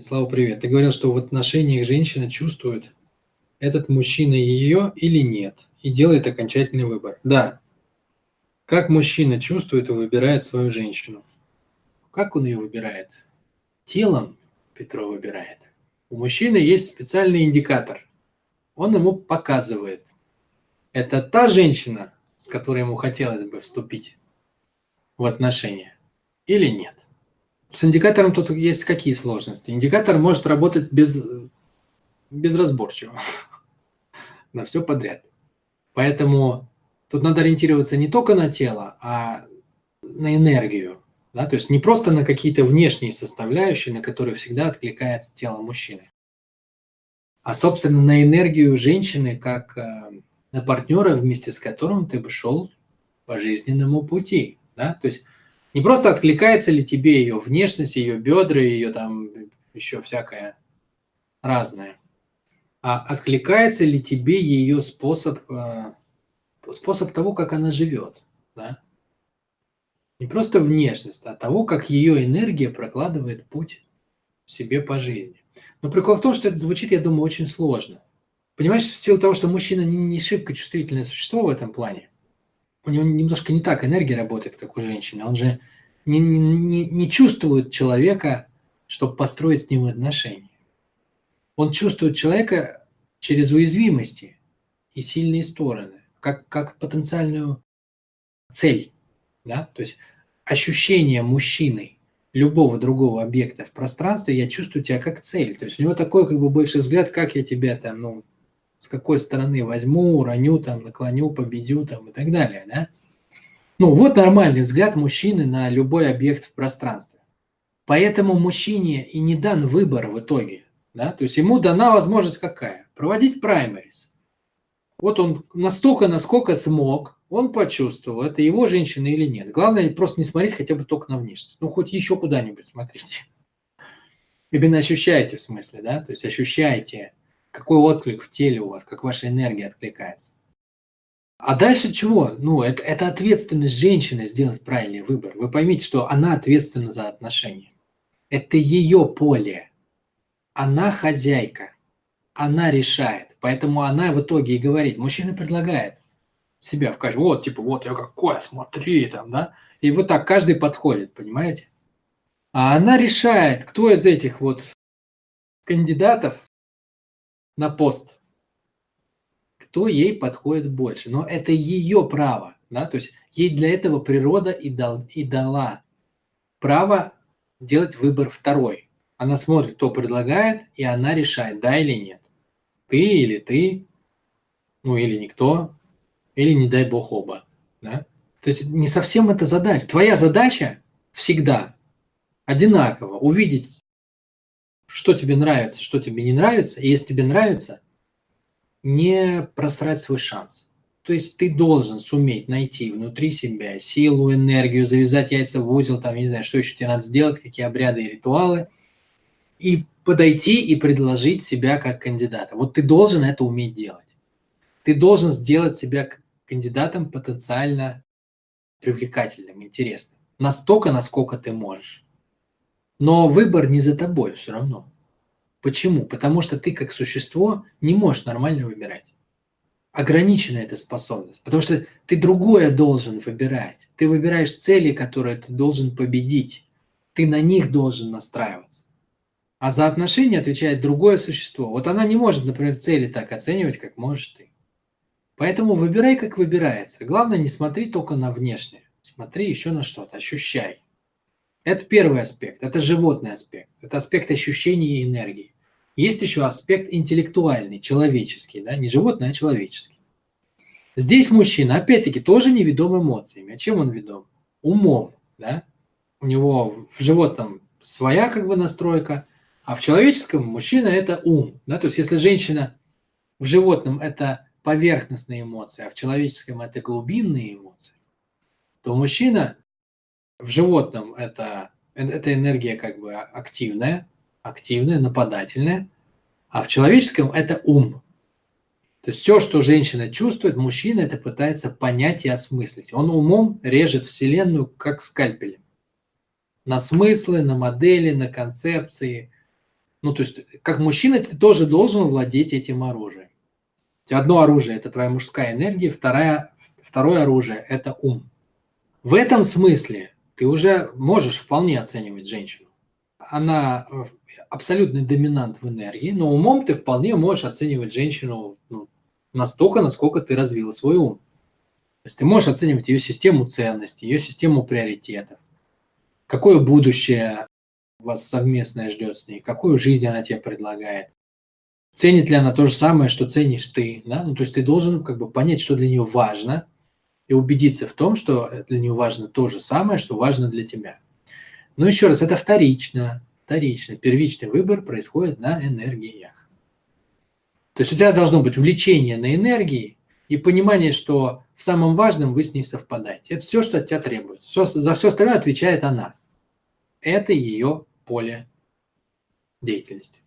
Слава, привет. Ты говорил, что в отношениях женщина чувствует, этот мужчина ее или нет, и делает окончательный выбор. Да. Как мужчина чувствует и выбирает свою женщину? Как он ее выбирает? Телом Петро выбирает. У мужчины есть специальный индикатор. Он ему показывает. Это та женщина, с которой ему хотелось бы вступить в отношения или нет. С индикатором тут есть какие сложности? Индикатор может работать без, безразборчиво, на все подряд. Поэтому тут надо ориентироваться не только на тело, а на энергию. Да? То есть не просто на какие-то внешние составляющие, на которые всегда откликается тело мужчины, а, собственно, на энергию женщины, как э, на партнера, вместе с которым ты бы шел по жизненному пути. Да? То есть не просто откликается ли тебе ее внешность, ее бедра, ее там еще всякое разное, а откликается ли тебе ее способ, э, способ того, как она живет. Да? Не просто внешность, а того, как ее энергия прокладывает путь себе по жизни. Но прикол в том, что это звучит, я думаю, очень сложно. Понимаешь, в силу того, что мужчина не, шибко чувствительное существо в этом плане, у него немножко не так энергия работает, как у женщины. Он же не, не, не чувствует человека, чтобы построить с ним отношения. Он чувствует человека через уязвимости и сильные стороны, как, как потенциальную цель. Да? То есть ощущение мужчины любого другого объекта в пространстве, я чувствую тебя как цель. То есть у него такой как бы больше взгляд, как я тебя там, ну, с какой стороны возьму, уроню, там, наклоню, победю там, и так далее. Да? Ну, вот нормальный взгляд мужчины на любой объект в пространстве. Поэтому мужчине и не дан выбор в итоге. Да? То есть ему дана возможность какая? Проводить праймерис. Вот он настолько, насколько смог, он почувствовал, это его женщина или нет. Главное просто не смотреть хотя бы только на внешность. Ну, хоть еще куда-нибудь смотрите. Именно ощущаете в смысле, да? То есть ощущаете какой отклик в теле у вас, как ваша энергия откликается. А дальше чего? Ну, это, это ответственность женщины сделать правильный выбор. Вы поймите, что она ответственна за отношения. Это ее поле. Она хозяйка. Она решает. Поэтому она в итоге и говорит. Мужчина предлагает себя в качестве. Вот, типа, вот я какой, смотри там, да. И вот так каждый подходит, понимаете? А она решает, кто из этих вот кандидатов на пост, кто ей подходит больше. Но это ее право, да, то есть ей для этого природа и, дал, и дала право делать выбор второй. Она смотрит, кто предлагает, и она решает, да или нет. Ты или ты, ну или никто, или не дай бог оба. Да? То есть не совсем это задача. Твоя задача всегда одинаково увидеть что тебе нравится, что тебе не нравится. И если тебе нравится, не просрать свой шанс. То есть ты должен суметь найти внутри себя силу, энергию, завязать яйца в узел, там, не знаю, что еще тебе надо сделать, какие обряды и ритуалы, и подойти и предложить себя как кандидата. Вот ты должен это уметь делать. Ты должен сделать себя кандидатом потенциально привлекательным, интересным. Настолько, насколько ты можешь. Но выбор не за тобой все равно. Почему? Потому что ты как существо не можешь нормально выбирать. Ограничена эта способность. Потому что ты другое должен выбирать. Ты выбираешь цели, которые ты должен победить. Ты на них должен настраиваться. А за отношения отвечает другое существо. Вот она не может, например, цели так оценивать, как можешь ты. Поэтому выбирай, как выбирается. Главное, не смотри только на внешнее. Смотри еще на что-то, ощущай. Это первый аспект, это животный аспект, это аспект ощущений и энергии. Есть еще аспект интеллектуальный, человеческий, да, не животный, а человеческий. Здесь мужчина, опять-таки, тоже не ведом эмоциями. А чем он ведом? Умом, да. У него в животном своя как бы настройка, а в человеческом мужчина – это ум. Да? То есть если женщина в животном – это поверхностные эмоции, а в человеческом – это глубинные эмоции, то мужчина в животном это, это энергия как бы активная, активная, нападательная, а в человеческом это ум. То есть все, что женщина чувствует, мужчина это пытается понять и осмыслить. Он умом режет Вселенную как скальпелем. На смыслы, на модели, на концепции, Ну, то есть, как мужчина, ты тоже должен владеть этим оружием. Одно оружие – это твоя мужская энергия, второе, второе оружие – это ум. В этом смысле ты уже можешь вполне оценивать женщину. Она э, абсолютный доминант в энергии, но умом ты вполне можешь оценивать женщину ну, настолько, насколько ты развила свой ум. То есть ты можешь оценивать ее систему ценностей, ее систему приоритетов, какое будущее вас совместное ждет с ней, какую жизнь она тебе предлагает. Ценит ли она то же самое, что ценишь ты, да? Ну, то есть ты должен как бы понять, что для нее важно, и убедиться в том, что для нее важно то же самое, что важно для тебя. Но еще раз, это вторично, вторично. Первичный выбор происходит на энергиях. То есть у тебя должно быть влечение на энергии и понимание, что в самом важном вы с ней совпадаете. Это все, что от тебя требуется. Все, за все остальное отвечает она. Это ее поле деятельности.